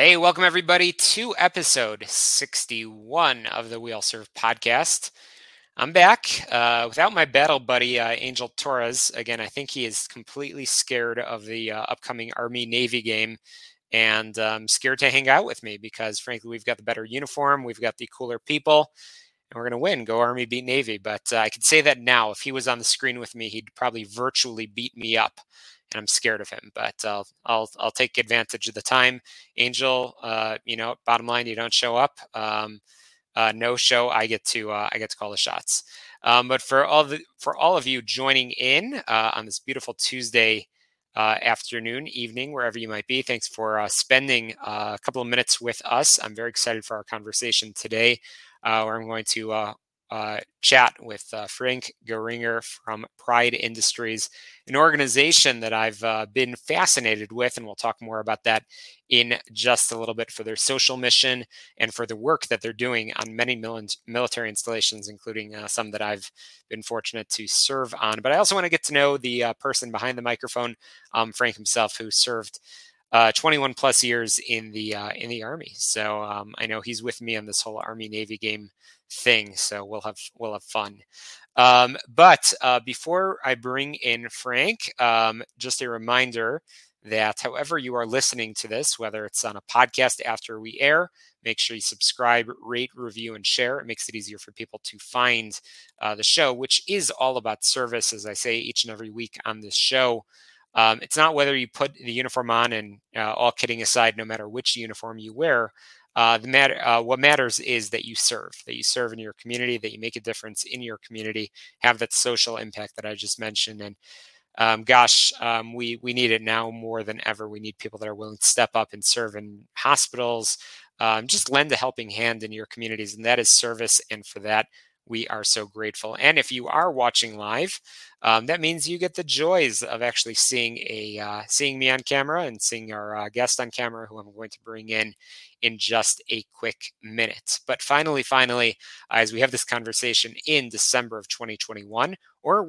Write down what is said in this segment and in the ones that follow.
Hey, welcome everybody to episode 61 of the All Serve podcast. I'm back uh, without my battle buddy, uh, Angel Torres. Again, I think he is completely scared of the uh, upcoming Army Navy game and um, scared to hang out with me because, frankly, we've got the better uniform, we've got the cooler people, and we're going to win. Go Army, beat Navy. But uh, I can say that now. If he was on the screen with me, he'd probably virtually beat me up and I'm scared of him. But I'll I'll I'll take advantage of the time. Angel, uh, you know, bottom line, you don't show up. Um, uh, no show, I get to uh, I get to call the shots. Um, but for all the for all of you joining in uh, on this beautiful Tuesday uh, afternoon, evening, wherever you might be, thanks for uh, spending uh, a couple of minutes with us. I'm very excited for our conversation today, where I'm going to uh, chat with uh, Frank Geringer from Pride Industries, an organization that I've uh, been fascinated with, and we'll talk more about that in just a little bit for their social mission and for the work that they're doing on many mil- military installations, including uh, some that I've been fortunate to serve on. But I also want to get to know the uh, person behind the microphone, um, Frank himself, who served. Uh, 21 plus years in the in the army. So um, I know he's with me on this whole Army Navy game thing. So we'll have we'll have fun. Um, but uh, before I bring in Frank, um, just a reminder that however you are listening to this, whether it's on a podcast after we air, make sure you subscribe, rate, review, and share. It makes it easier for people to find uh, the show, which is all about service, as I say each and every week on this show. Um, it's not whether you put the uniform on, and uh, all kidding aside, no matter which uniform you wear, uh, the matter, uh, what matters is that you serve, that you serve in your community, that you make a difference in your community, have that social impact that I just mentioned. And um, gosh, um, we we need it now more than ever. We need people that are willing to step up and serve in hospitals, um, just lend a helping hand in your communities, and that is service. And for that, we are so grateful. And if you are watching live, um, that means you get the joys of actually seeing a uh, seeing me on camera and seeing our uh, guest on camera, who I'm going to bring in in just a quick minute. But finally, finally, as we have this conversation in December of 2021, or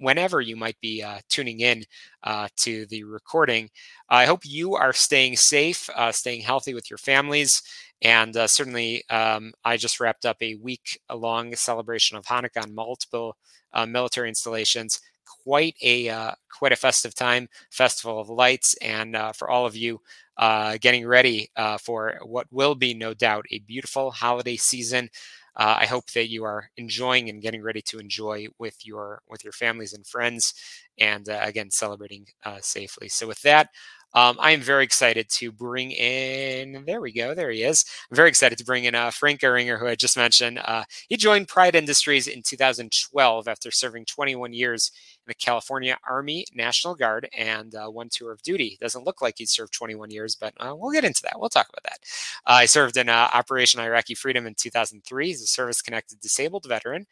whenever you might be uh, tuning in uh, to the recording, I hope you are staying safe, uh, staying healthy with your families. And uh, certainly, um, I just wrapped up a week long celebration of Hanukkah on multiple uh, military installations. Quite a uh, quite a festive time, festival of lights, and for all of you uh, getting ready uh, for what will be, no doubt, a beautiful holiday season. Uh, I hope that you are enjoying and getting ready to enjoy with your with your families and friends, and uh, again celebrating uh, safely. So, with that, um, I am very excited to bring in, there we go, there he is. I'm very excited to bring in uh, Frank Gehringer, who I just mentioned. Uh, he joined Pride Industries in 2012 after serving 21 years in the California Army National Guard and uh, one tour of duty. Doesn't look like he served 21 years, but uh, we'll get into that. We'll talk about that. Uh, I served in uh, Operation Iraqi Freedom in 2003. He's a service connected disabled veteran.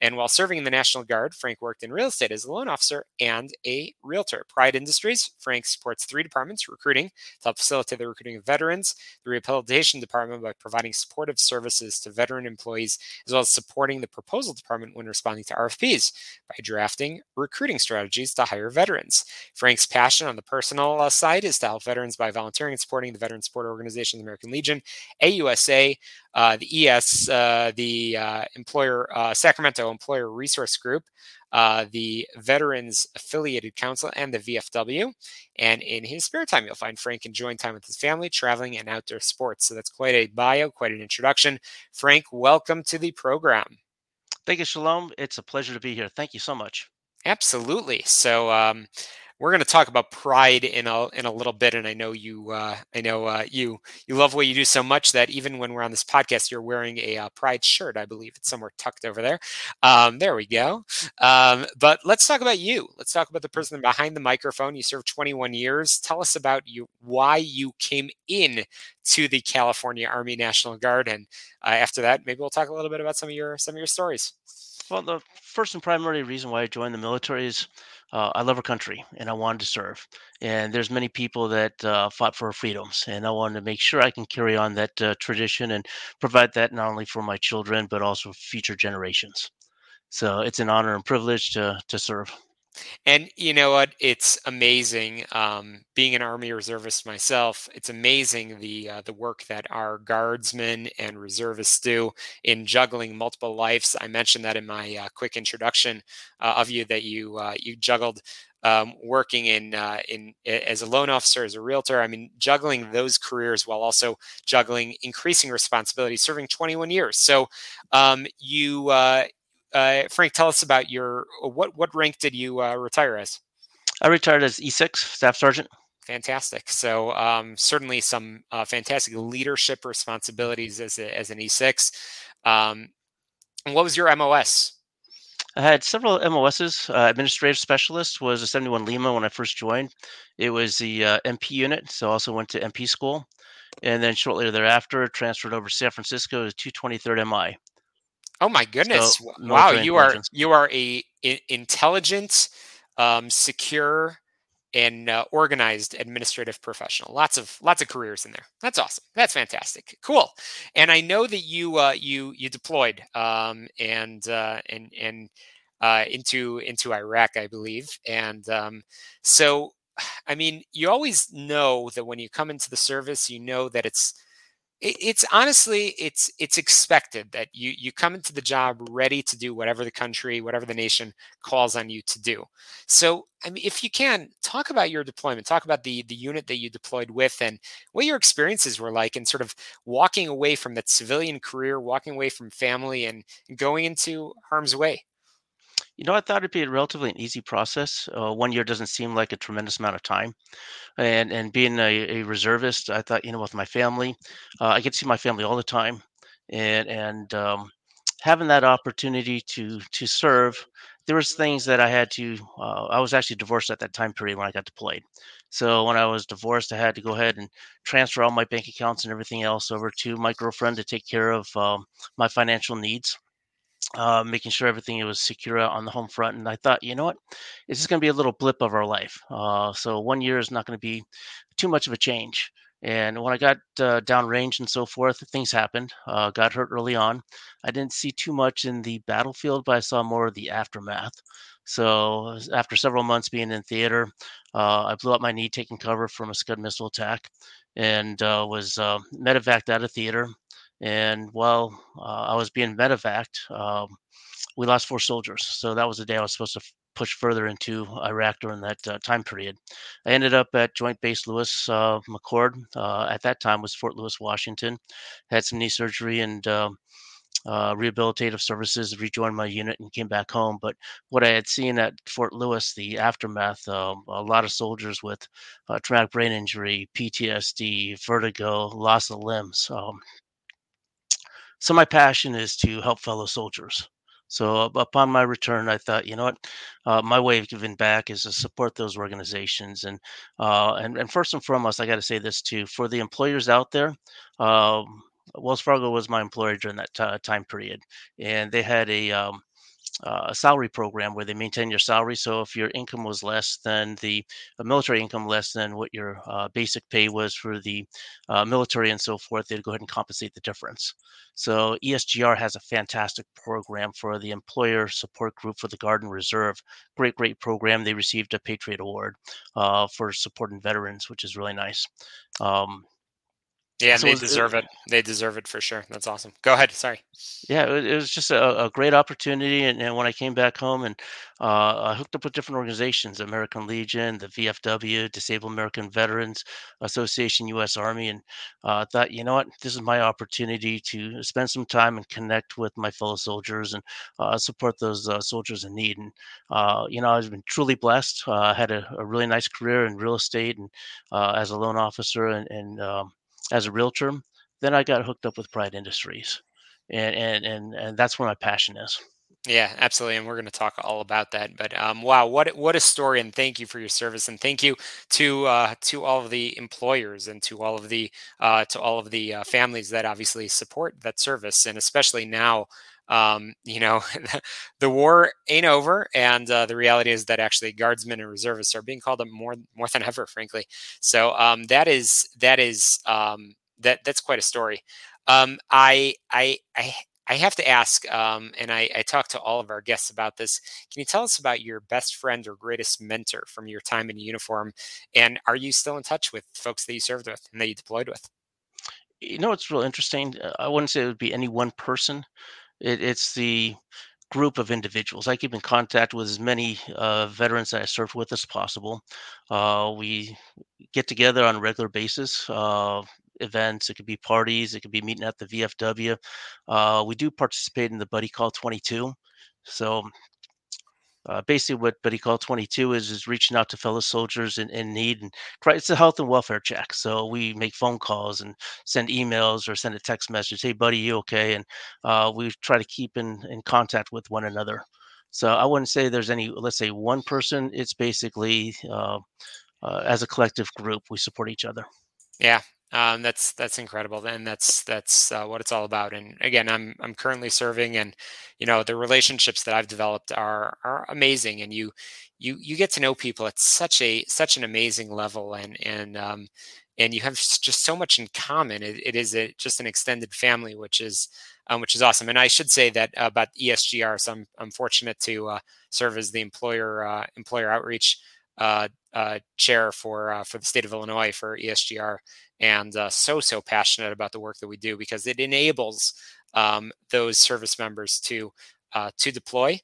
And while serving in the National Guard, Frank worked in real estate as a loan officer and a realtor. Pride Industries, Frank supports three departments recruiting to help facilitate the recruiting of veterans, the rehabilitation department by providing supportive services to veteran employees, as well as supporting the proposal department when responding to RFPs by drafting recruiting strategies to hire veterans. Frank's passion on the personal uh, side is to help veterans by volunteering and supporting the veteran support organization, the American Legion, AUSA, uh, the ES, uh, the uh, employer uh, Sacramento Employer Resource Group, uh, the Veterans Affiliated Council, and the VFW. And in his spare time, you'll find Frank enjoying time with his family, traveling, and outdoor sports. So that's quite a bio, quite an introduction. Frank, welcome to the program. Thank you, Shalom. It's a pleasure to be here. Thank you so much. Absolutely. So, um, we're going to talk about pride in a in a little bit, and I know you uh, I know uh, you you love what you do so much that even when we're on this podcast, you're wearing a uh, pride shirt. I believe it's somewhere tucked over there. Um, there we go. Um, but let's talk about you. Let's talk about the person behind the microphone. You served 21 years. Tell us about you why you came in to the California Army National Guard, and uh, after that, maybe we'll talk a little bit about some of your some of your stories. Well, the first and primary reason why I joined the military is uh, I love our country and I wanted to serve. And there's many people that uh, fought for our freedoms, and I wanted to make sure I can carry on that uh, tradition and provide that not only for my children but also future generations. So it's an honor and privilege to to serve. And you know what? It's amazing. Um, being an Army reservist myself, it's amazing the uh, the work that our guardsmen and reservists do in juggling multiple lives. I mentioned that in my uh, quick introduction uh, of you that you uh, you juggled um, working in uh, in as a loan officer, as a realtor. I mean, juggling those careers while also juggling increasing responsibility, serving 21 years. So um, you uh, uh, Frank, tell us about your what what rank did you uh, retire as? I retired as E6 Staff Sergeant. Fantastic. So um, certainly some uh, fantastic leadership responsibilities as a, as an E6. Um, what was your MOS? I had several MOSs. Uh, administrative specialist was a 71 Lima when I first joined. It was the uh, MP unit, so I also went to MP school. And then shortly thereafter, transferred over to San Francisco to 223rd MI. Oh my goodness! So, wow, you are you are a, intelligent, um, secure, and uh, organized administrative professional. Lots of lots of careers in there. That's awesome. That's fantastic. Cool. And I know that you uh, you you deployed um, and uh, and and uh, into into Iraq, I believe. And um, so, I mean, you always know that when you come into the service, you know that it's it's honestly it's it's expected that you you come into the job ready to do whatever the country whatever the nation calls on you to do. So i mean if you can talk about your deployment talk about the the unit that you deployed with and what your experiences were like and sort of walking away from that civilian career walking away from family and going into harm's way you know, I thought it'd be a relatively an easy process. Uh, one year doesn't seem like a tremendous amount of time, and and being a, a reservist, I thought, you know, with my family, uh, I get to see my family all the time, and and um, having that opportunity to to serve, there was things that I had to. Uh, I was actually divorced at that time period when I got deployed, so when I was divorced, I had to go ahead and transfer all my bank accounts and everything else over to my girlfriend to take care of um, my financial needs uh, making sure everything was secure on the home front. And I thought, you know what, it's just going to be a little blip of our life. Uh, so one year is not going to be too much of a change. And when I got uh, downrange and so forth, things happened. Uh, got hurt early on. I didn't see too much in the battlefield, but I saw more of the aftermath. So after several months being in theater, uh, I blew up my knee taking cover from a Scud missile attack, and uh, was uh, medevaced out of theater. And while uh, I was being medevaced, um, we lost four soldiers. So that was the day I was supposed to f- push further into Iraq during that uh, time period. I ended up at Joint Base Lewis uh, McChord. Uh, at that time was Fort Lewis, Washington. Had some knee surgery and um, uh, rehabilitative services, rejoined my unit and came back home. But what I had seen at Fort Lewis, the aftermath, um, a lot of soldiers with uh, traumatic brain injury, PTSD, vertigo, loss of limbs. Um, so my passion is to help fellow soldiers. So upon my return, I thought, you know what, uh, my way of giving back is to support those organizations, and uh, and and first and foremost, I got to say this too for the employers out there. Um, Wells Fargo was my employer during that t- time period, and they had a um, uh, a salary program where they maintain your salary. So if your income was less than the uh, military income, less than what your uh, basic pay was for the uh, military and so forth, they'd go ahead and compensate the difference. So ESGR has a fantastic program for the employer support group for the Guard and Reserve. Great, great program. They received a Patriot Award uh, for supporting veterans, which is really nice. Um, yeah, so they deserve it, it. They deserve it for sure. That's awesome. Go ahead. Sorry. Yeah, it, it was just a, a, great opportunity. And, and, when I came back home and uh, I hooked up with different organizations, American Legion, the VFW, Disabled American Veterans Association, U.S. Army, and uh, thought, you know what, this is my opportunity to spend some time and connect with my fellow soldiers and uh, support those uh, soldiers in need. And uh, you know, I've been truly blessed. Uh, I had a, a, really nice career in real estate and as a loan officer and, and um, as a realtor. Then I got hooked up with Pride Industries, and and and and that's where my passion is. Yeah, absolutely, and we're going to talk all about that. But um, wow, what what a story! And thank you for your service, and thank you to uh, to all of the employers and to all of the uh, to all of the uh, families that obviously support that service, and especially now. Um, you know, the war ain't over, and uh, the reality is that actually guardsmen and reservists are being called up more more than ever, frankly. So um, that is that is um, that that's quite a story. Um, I I I I have to ask, um, and I, I talk to all of our guests about this. Can you tell us about your best friend or greatest mentor from your time in uniform? And are you still in touch with folks that you served with and that you deployed with? You know, it's real interesting. Uh, I wouldn't say it would be any one person. It, it's the group of individuals. I keep in contact with as many uh, veterans that I served with as possible. Uh, we get together on a regular basis. Uh, events, it could be parties, it could be meeting at the VFW. Uh, we do participate in the Buddy Call 22. So uh, basically, what Buddy Call 22 is is reaching out to fellow soldiers in, in need and. It's a health and welfare check. So we make phone calls and send emails or send a text message. Hey, buddy, you okay? And uh, we try to keep in in contact with one another. So I wouldn't say there's any. Let's say one person. It's basically uh, uh as a collective group, we support each other. Yeah, um, that's that's incredible, and that's that's uh, what it's all about. And again, I'm I'm currently serving, and you know the relationships that I've developed are are amazing, and you you you get to know people at such a such an amazing level, and and um, and you have just so much in common. it, it is a, just an extended family, which is um, which is awesome. And I should say that uh, about ESGR, so I'm I'm fortunate to uh, serve as the employer uh, employer outreach uh, chair for uh, for the state of Illinois for ESGR, and uh, so so passionate about the work that we do because it enables um, those service members to uh, to deploy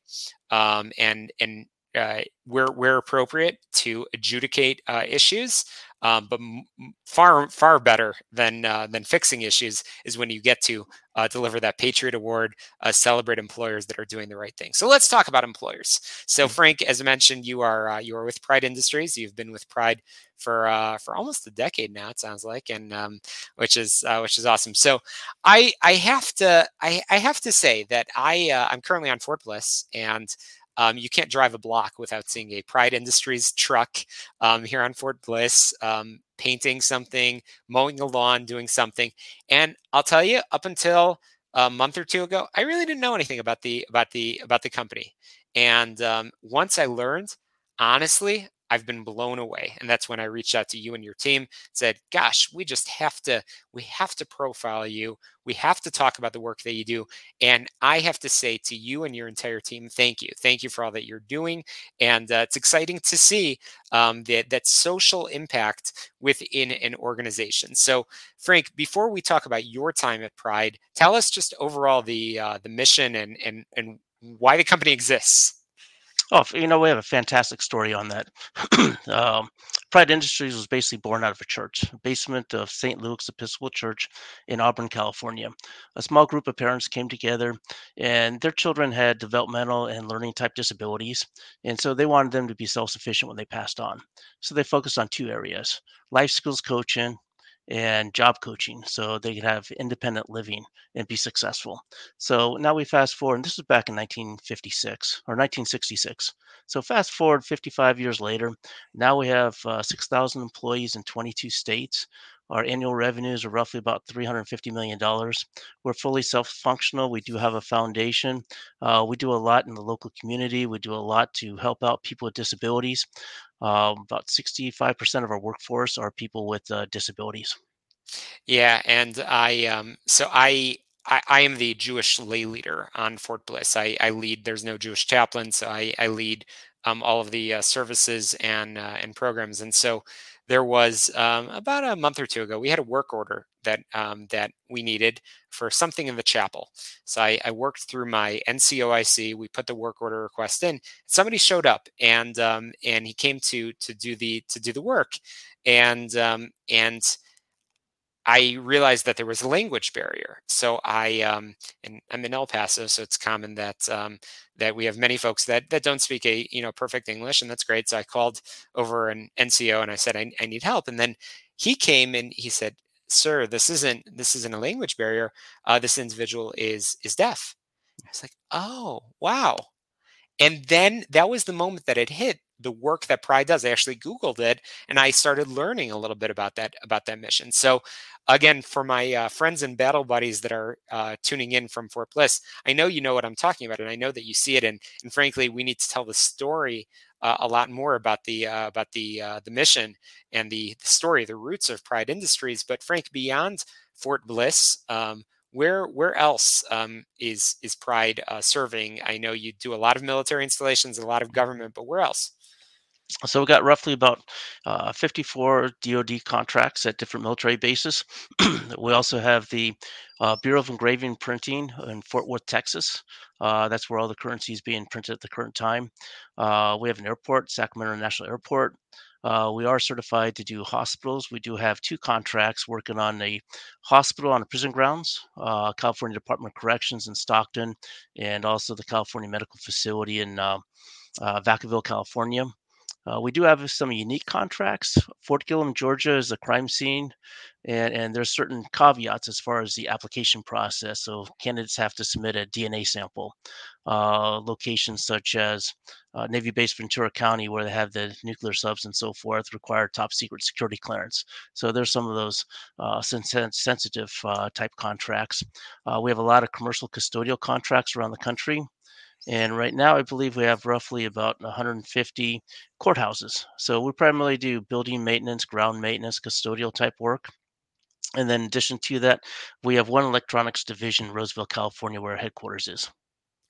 um, and and uh, where where appropriate to adjudicate uh, issues. Um, but m- far far better than uh, than fixing issues is when you get to uh, deliver that Patriot Award, uh, celebrate employers that are doing the right thing. So let's talk about employers. So mm-hmm. Frank, as I mentioned, you are uh, you are with Pride Industries. You've been with Pride for uh, for almost a decade now. It sounds like, and um, which is uh, which is awesome. So I I have to I, I have to say that I I'm currently on Fort Bliss and. Um, you can't drive a block without seeing a Pride Industries truck um, here on Fort Bliss, um, painting something, mowing the lawn, doing something. And I'll tell you, up until a month or two ago, I really didn't know anything about the about the about the company. And um, once I learned, honestly, I've been blown away. And that's when I reached out to you and your team, said, gosh, we just have to, we have to profile you. We have to talk about the work that you do. And I have to say to you and your entire team, thank you. Thank you for all that you're doing. And uh, it's exciting to see um, that, that social impact within an organization. So, Frank, before we talk about your time at Pride, tell us just overall the uh, the mission and and and why the company exists. Oh, you know, we have a fantastic story on that. um, Pride Industries was basically born out of a church, basement of St. Luke's Episcopal Church in Auburn, California. A small group of parents came together, and their children had developmental and learning type disabilities, and so they wanted them to be self sufficient when they passed on. So they focused on two areas life skills coaching and job coaching so they could have independent living and be successful. So now we fast forward, and this was back in 1956 or 1966. So fast forward 55 years later, now we have uh, 6,000 employees in 22 states. Our annual revenues are roughly about $350 million. We're fully self functional. We do have a foundation. Uh, we do a lot in the local community. We do a lot to help out people with disabilities. Um, about 65% of our workforce are people with uh, disabilities. Yeah, and I um, so I, I, I am the Jewish lay leader on Fort Bliss. I, I lead. There's no Jewish chaplain, so I, I lead um, all of the uh, services and uh, and programs. And so there was um, about a month or two ago, we had a work order that um, that we needed for something in the chapel. So I, I, worked through my NCOIC. We put the work order request in. Somebody showed up, and um, and he came to to do the to do the work, and um, and I realized that there was a language barrier. So I, um, and I'm in El Paso, so it's common that um, that we have many folks that that don't speak a you know perfect English, and that's great. So I called over an NCO and I said I, I need help, and then he came and he said, "Sir, this isn't this isn't a language barrier. Uh, this individual is is deaf." I was like, "Oh, wow!" And then that was the moment that it hit the work that Pride does. I actually Googled it and I started learning a little bit about that about that mission. So again, for my uh, friends and battle buddies that are uh, tuning in from Fort Bliss, I know you know what I'm talking about, and I know that you see it. And and frankly, we need to tell the story uh, a lot more about the uh, about the uh, the mission and the, the story, the roots of Pride Industries. But Frank, beyond Fort Bliss. Um, where where else um, is is Pride uh, serving? I know you do a lot of military installations, a lot of government, but where else? So we got roughly about uh, 54 DoD contracts at different military bases. we also have the uh, Bureau of Engraving and Printing in Fort Worth, Texas. Uh, that's where all the currency is being printed at the current time. Uh, we have an airport, Sacramento National Airport. Uh, we are certified to do hospitals. We do have two contracts working on a hospital on the prison grounds, uh, California Department of Corrections in Stockton, and also the California Medical Facility in uh, uh Vacaville, California. Uh, we do have some unique contracts. Fort Gillem, Georgia is a crime scene, and, and there's certain caveats as far as the application process. So candidates have to submit a DNA sample. Uh, locations such as uh, Navy Base Ventura County, where they have the nuclear subs and so forth, require top secret security clearance. So there's some of those uh, sensitive uh, type contracts. Uh, we have a lot of commercial custodial contracts around the country. And right now, I believe we have roughly about 150 courthouses. So we primarily do building maintenance, ground maintenance, custodial type work. And then in addition to that, we have one electronics division, Roseville, California, where our headquarters is.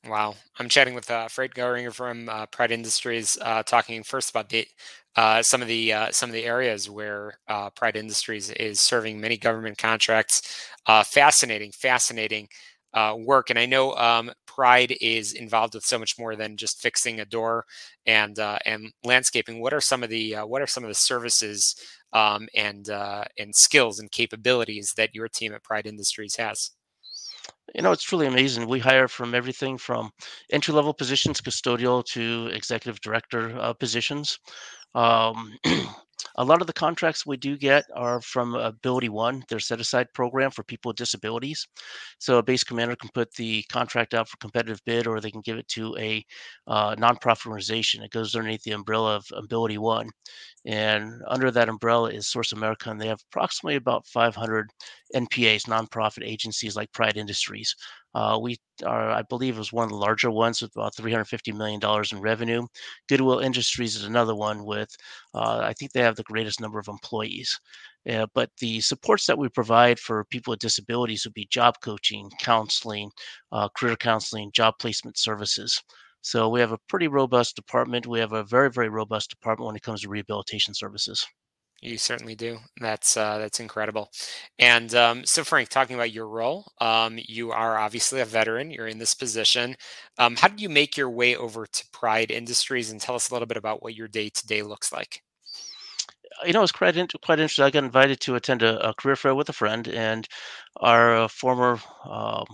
Wow. I'm chatting with uh, Fred Goeringer from uh, Pride Industries, uh, talking first about the, uh, some of the uh, some of the areas where uh, Pride Industries is serving many government contracts. fascinating, fascinating uh, work. And I know um, Pride is involved with so much more than just fixing a door and uh, and landscaping. What are some of the uh, what are some of the services um, and uh, and skills and capabilities that your team at Pride Industries has? You know, it's truly amazing. We hire from everything from entry level positions, custodial, to executive director uh, positions. Um, a lot of the contracts we do get are from Ability One, their set aside program for people with disabilities. So a base commander can put the contract out for competitive bid, or they can give it to a uh, nonprofit organization. It goes underneath the umbrella of Ability One, and under that umbrella is Source America, and they have approximately about 500 NPAs, nonprofit agencies like Pride Industries. Uh, we are, I believe, it was one of the larger ones with about 350 million dollars in revenue. Goodwill Industries is another one with, uh, I think they have the greatest number of employees. Uh, but the supports that we provide for people with disabilities would be job coaching, counseling, uh, career counseling, job placement services. So we have a pretty robust department. We have a very, very robust department when it comes to rehabilitation services. You certainly do. That's uh, that's incredible. And um, so, Frank, talking about your role, um, you are obviously a veteran. You're in this position. Um, how did you make your way over to Pride Industries? And tell us a little bit about what your day to day looks like. You know, it's quite in- quite interesting. I got invited to attend a, a career fair with a friend, and our uh, former um,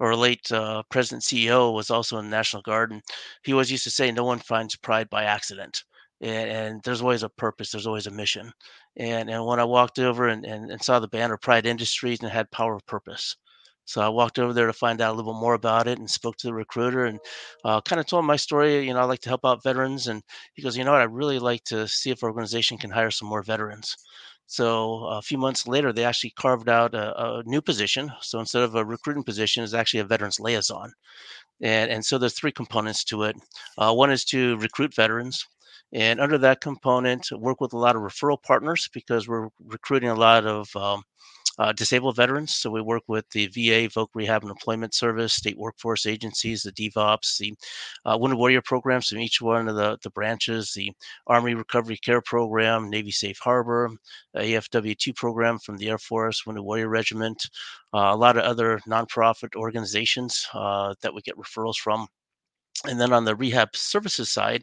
or late uh, president CEO was also in the National Guard, and he always used to say, "No one finds pride by accident." And, and, there's always a purpose there's always a mission. And and when i walked over and, and, and, saw the banner pride industries and had power of purpose. So i walked over there to find out a little bit more about it and spoke to the recruiter and uh, kind of told my story you know i like to help out veterans and he goes you know what? I really like to see if our organization can hire some more veterans. So a few months later they actually carved out a, a new position. So instead of a recruiting position it's actually a veterans liaison. And, and so there's three components to it. Uh, one is to recruit veterans and under that component, work with a lot of referral partners because we're recruiting a lot of um, uh, disabled veterans. So we work with the VA, Voc Rehab and Employment Service, state workforce agencies, the DVOPS, the uh, Wounded Warrior programs from each one of the, the branches, the Army Recovery Care Program, Navy Safe Harbor, AFW2 program from the Air Force, Wounded Warrior Regiment, uh, a lot of other nonprofit organizations uh, that we get referrals from. And then on the rehab services side,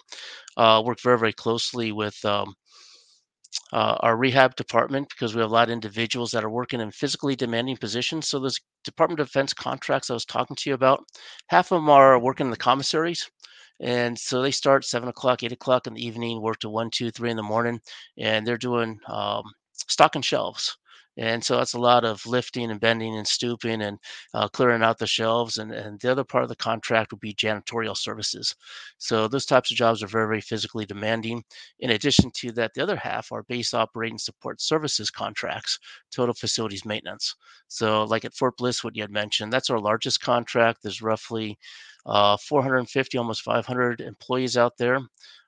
uh, work very, very closely with um, uh, our rehab department because we have a lot of individuals that are working in physically demanding positions. So those Department of Defense contracts I was talking to you about, half of them are working in the commissaries. And so they start seven o'clock, eight o'clock in the evening, work to one, two, three in the morning, and they're doing um, stocking shelves. And so that's a lot of lifting and bending and stooping and uh, clearing out the shelves. And, and the other part of the contract would be janitorial services. So those types of jobs are very, very physically demanding. In addition to that, the other half are base operating support services contracts, total facilities maintenance. So, like at Fort Bliss, what you had mentioned, that's our largest contract. There's roughly uh, 450, almost 500 employees out there.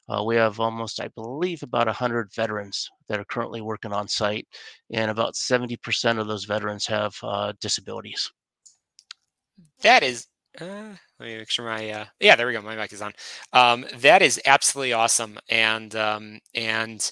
Uh, we have almost, I believe, about 100 veterans that are currently working on site, and about 70% of those veterans have uh, disabilities. That is uh, let me make sure my uh, yeah, there we go. My mic is on. Um, that is absolutely awesome, and um, and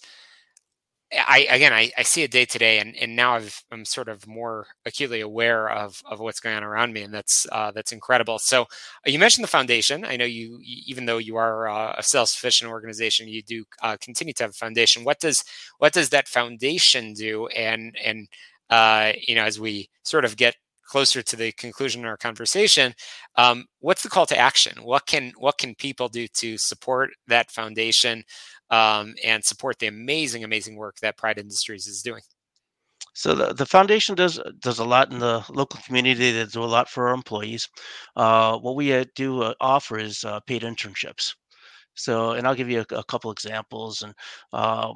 I again I, I see it day to day, and and now I've, I'm sort of more acutely aware of of what's going on around me, and that's uh, that's incredible. So uh, you mentioned the foundation. I know you, even though you are uh, a self sufficient organization, you do uh, continue to have a foundation. What does what does that foundation do? And and uh, you know, as we sort of get closer to the conclusion of our conversation, um, what's the call to action? What can what can people do to support that foundation um, and support the amazing, amazing work that Pride Industries is doing? So the, the foundation does does a lot in the local community. They do a lot for our employees. Uh, what we uh, do uh, offer is uh, paid internships. So, and I'll give you a, a couple examples. And um,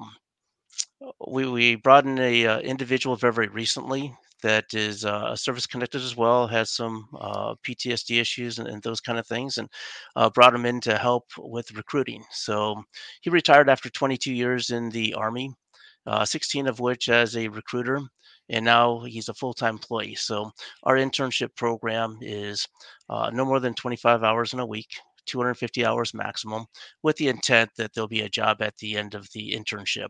we we brought in a uh, individual very very recently that is uh, service connected as well, has some uh, PTSD issues and, and, those kind of things, and uh, brought him in to help with recruiting. So he retired after 22 years in the Army, uh, 16 of which as a recruiter, and now he's a full time employee. So our internship program is uh, no more than 25 hours in a week. 250 hours maximum with the intent that there'll be a job at the end of the internship.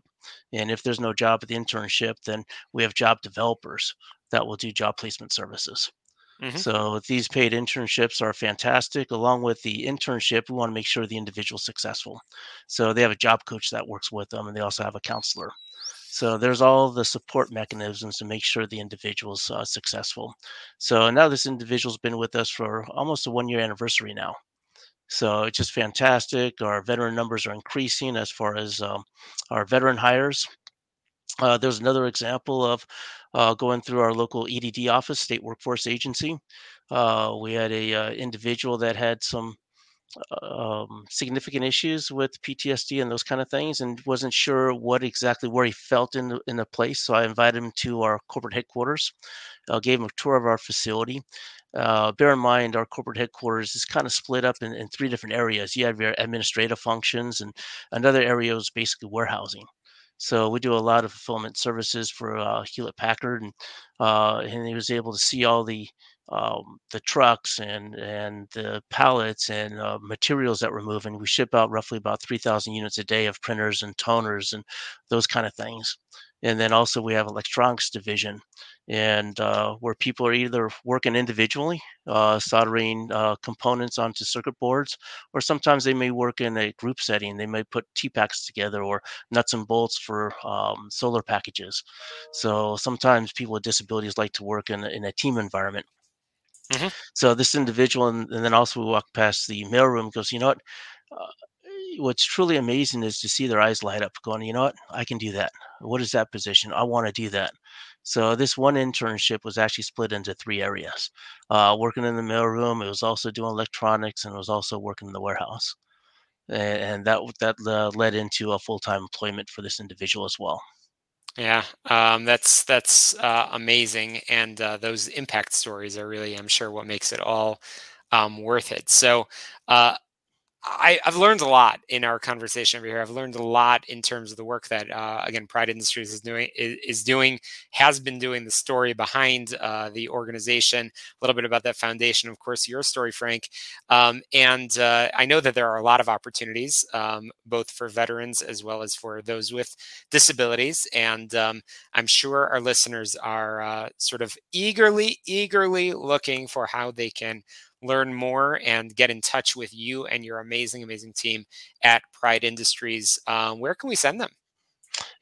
And if there's no job at the internship, then we have job developers that will do job placement services. Mm-hmm. So these paid internships are fantastic. Along with the internship, we want to make sure the individual is successful. So they have a job coach that works with them, and they also have a counselor. So there's all the support mechanisms to make sure the individual's uh, successful. So now this individual's been with us for almost a one year anniversary now. So it's just fantastic. Our veteran numbers are increasing as far as um, our veteran hires. Uh, there's another example of uh, going through our local EDD office, State Workforce Agency. Uh, we had a uh, individual that had some um, significant issues with PTSD and those kind of things, and wasn't sure what exactly where he felt in the, in the place. So I invited him to our corporate headquarters. I gave him a tour of our facility. Uh, bear in mind, our corporate headquarters is kind of split up in, in three different areas. You have your administrative functions, and another area is basically warehousing. So we do a lot of fulfillment services for uh, Hewlett Packard, and uh, and he was able to see all the um, the trucks and and the pallets and uh, materials that we're moving. We ship out roughly about 3,000 units a day of printers and toners and those kind of things. And then also we have electronics division, and uh, where people are either working individually, uh, soldering uh, components onto circuit boards, or sometimes they may work in a group setting. They may put T-packs together or nuts and bolts for um, solar packages. So sometimes people with disabilities like to work in a, in a team environment. Mm-hmm. So this individual, and, and, then also we walk past the mailroom, goes, you know what? Uh, what's truly amazing is to see their eyes light up, going, you know what? I can do that. What is that position? I want to do that. So this one internship was actually split into three areas. Uh, working in the mailroom, it was also doing electronics, and it was also working in the warehouse. And, and that that uh, led into a full time employment for this individual as well. Yeah, um, that's that's uh, amazing, and uh, those impact stories are really, I'm sure, what makes it all um, worth it. So, uh, I, have learned a lot in our conversation over here. I've learned a lot in terms of the work that, uh, again, Pride Industries is doing. Is, doing has been doing the story behind uh, the organization. A little bit about that foundation, of course, your story, Frank. Um, and uh, I know that there are a lot of opportunities, um, both for veterans as well as for those with disabilities. And um, I'm sure our listeners are uh, sort of eagerly, eagerly looking for how they can learn more and get in touch with you and your amazing, amazing team at Pride Industries, um, where can we send them?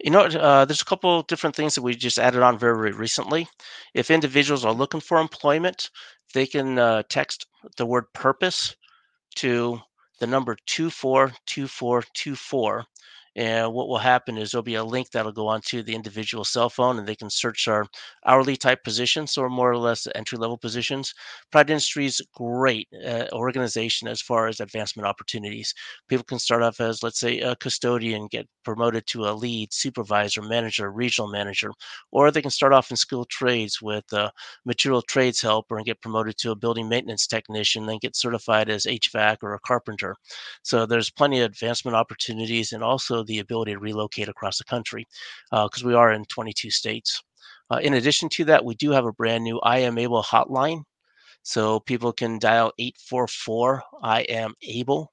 You know, uh, there's a couple different things that we just added on very, very recently. If individuals are looking for employment, they can uh, text the word purpose to the number 242424 And what will happen is there'll be a link that'll go onto the individual cell phone and they can search our hourly type positions or more or less entry level positions. Pride Industries, great uh, organization as far as advancement opportunities. People can start off as, let's say, a custodian, get promoted to a lead, supervisor, manager, regional manager, or they can start off in skilled trades with uh, material trades helper and get promoted to a building maintenance technician, then get certified as HVAC or a carpenter. So there's plenty of advancement opportunities and also the ability to relocate across the country because uh, we are in 22 states. Uh, in addition to that, we do have a brand new I am able hotline. So people can dial 844 I am able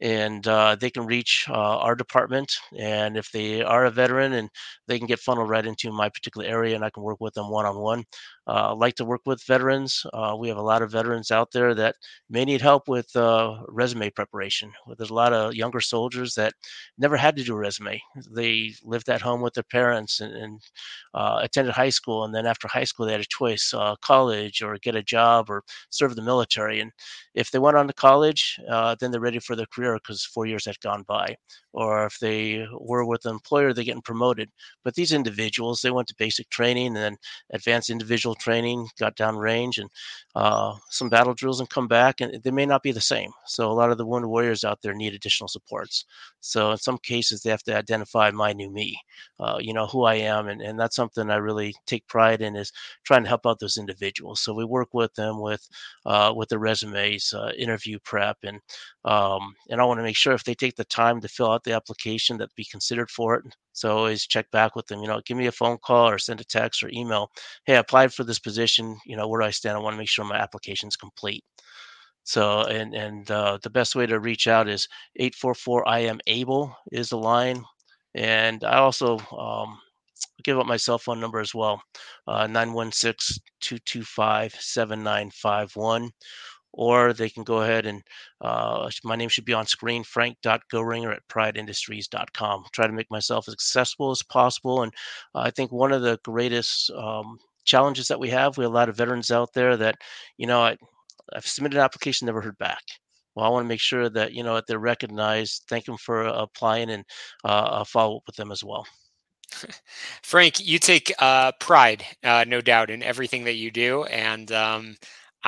and uh, they can reach uh, our department. And if they are a veteran, and they can get funneled right into my particular area, and I can work with them one on one. I like to work with veterans. Uh, we have a lot of veterans out there that may need help with uh, resume preparation. There's a lot of younger soldiers that never had to do a resume. They lived at home with their parents and, and uh, attended high school, and then after high school, they had a choice: college or get a job or serve the military. And if they went on to college, then they're ready for their career career because four years had gone by. Or if they were with an employer, they're getting promoted. But these individuals, they went to basic training and then advanced individual training, got down range and uh, some battle drills and come back, and they may not be the same. So a lot of the wounded warriors out there need additional supports. So in some cases, they have to identify my new me, uh, you know, who I am. And, and that's something I really take pride in is trying to help out those individuals. So we work with them with, uh, with the resumes, uh, interview prep, and, um, and I want to make sure if they take the time to fill out the application that be considered for it. So always check back with them. You know, give me a phone call or send a text or email. Hey, I applied for this position. You know, where do I stand? I want to make sure my application is complete. So, and and uh, the best way to reach out is 844 I am able is the line. And I also um, give up my cell phone number as well, uh, 916 225 7951 or they can go ahead and uh, my name should be on screen frank.goringer at prideindustries.com try to make myself as accessible as possible and i think one of the greatest um, challenges that we have we have a lot of veterans out there that you know I, i've submitted an application never heard back. Well i want to make sure that you know that they're recognized thank them for applying and uh, follow up with them as well. Frank, you take uh, pride, uh, no doubt, in everything that you do, and um,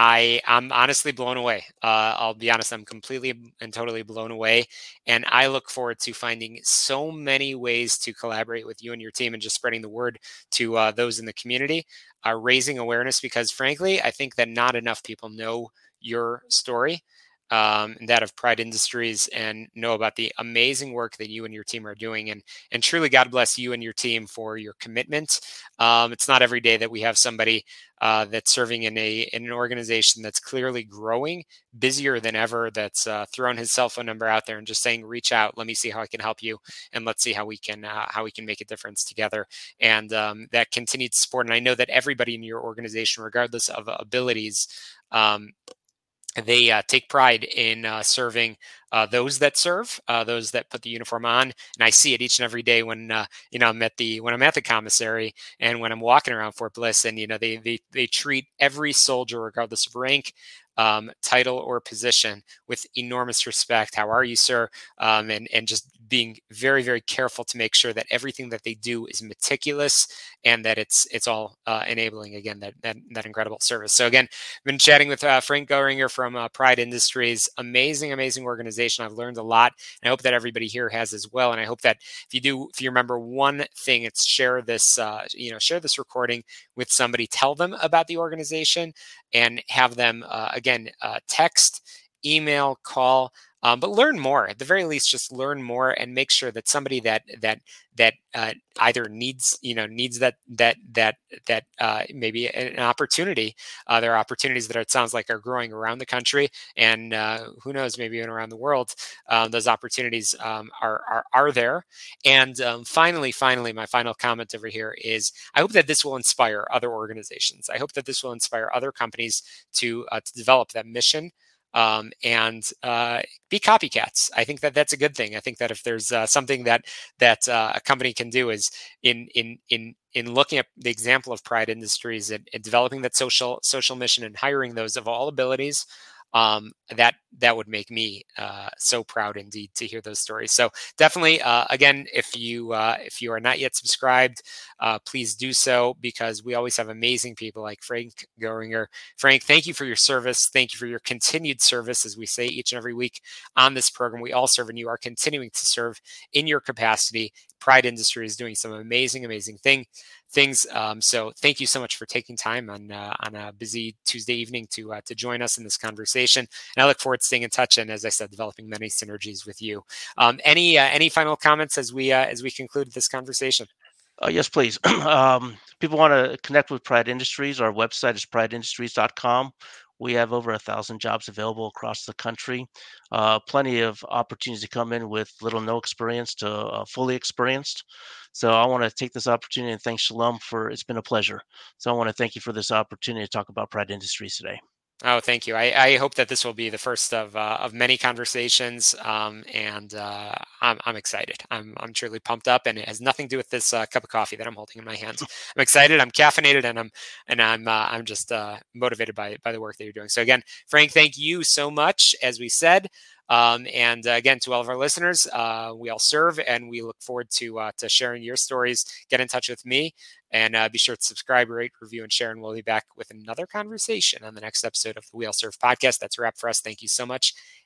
I I'm honestly blown away. Uh, I'll be honest, I'm completely and totally blown away, and I look forward to finding so many ways to collaborate with you and your team, and just spreading the word to uh, those in the community, uh, raising awareness. Because frankly, I think that not enough people know your story um, that of Pride Industries and know about the amazing work that you and your team are doing. And and truly, God bless you and your team for your commitment. Um, it's not every day that we have somebody uh, that's serving in a in an organization that's clearly growing, busier than ever. That's uh, thrown his cell phone number out there and just saying, "Reach out. Let me see how I can help you, and let's see how we can uh, how we can make a difference together." And um, that continued support. And I know that everybody in your organization, regardless of abilities, um, they uh, take pride in uh, serving uh, those that serve, uh, those that put the uniform on, and I see it each and every day when uh, you know I'm at the when I'm at the commissary and when I'm walking around Fort Bliss, and you know they they they treat every soldier, regardless of rank, um, title or position with enormous respect. How are you, sir? Um, and and just being very very careful to make sure that everything that they do is meticulous and that it's it's all uh, enabling again that, that, that incredible service. So again, I've been chatting with uh, Frank Goringer from uh, Pride Industries. Amazing, amazing organization. I've learned a lot, and I hope that everybody here has as well. And I hope that if you do, if you remember one thing, it's share this uh, you know share this recording with somebody, tell them about the organization, and have them uh, again uh, text, email, call. Um, but learn more at the very least just learn more and make sure that somebody that that that uh, either needs you know needs that that that that uh, maybe an opportunity uh, there are opportunities that it sounds like are growing around the country and uh, who knows maybe even around the world um, those opportunities um, are, are are there. And um, finally finally my final comment over here is i hope that this will inspire other organizations. I hope that this will inspire other companies to uh, to develop that mission um, and uh, be copycats. I think that that's a good thing. I think that if there's uh, something that that uh, a company can do is in in in in looking at the example of Pride Industries and, and developing that social social mission and hiring those of all abilities, um, that that would make me uh, so proud indeed to hear those stories. So definitely, uh, again, if you uh, if you are not yet subscribed, uh, please do so because we always have amazing people like Frank Goringer. Frank, thank you for your service. Thank you for your continued service, as we say each and every week on this program. We all serve, and you are continuing to serve in your capacity. Pride Industry is doing some amazing, amazing thing things. Um, so thank you so much for taking time on uh, on a busy Tuesday evening to uh, to join us in this conversation. And I look forward to staying in touch and, as I said, developing many synergies with you. Um, any uh, any final comments as we uh, as we conclude this conversation? Uh, yes, please. um, people want to connect with Pride Industries. Our website is prideindustries.com. We have over a thousand jobs available across the country. Uh, plenty of opportunities to come in with little no experience to uh, fully experienced. So I want to take this opportunity and thank Shalom for it's been a pleasure. So I want to thank you for this opportunity to talk about Pride Industries today. Oh, thank you. I, I, hope that this will be the first of uh, of many conversations, um, and uh, I'm, I'm excited. I'm I'm truly pumped up, and it has nothing to do with this uh, cup of coffee that I'm holding in my hands. I'm excited. I'm caffeinated, and I'm and I'm uh, I'm just uh, motivated by by the work that you're doing. So again, Frank, thank you so much. As we said, um, and uh, again, to all of our listeners, uh, we all serve, and we look forward to uh, to sharing your stories. Get in touch with me, and uh, be sure to subscribe, rate, review, and share. And we'll be back with another conversation on the next episode of the We All Serve podcast. That's a wrap for us. Thank you so much,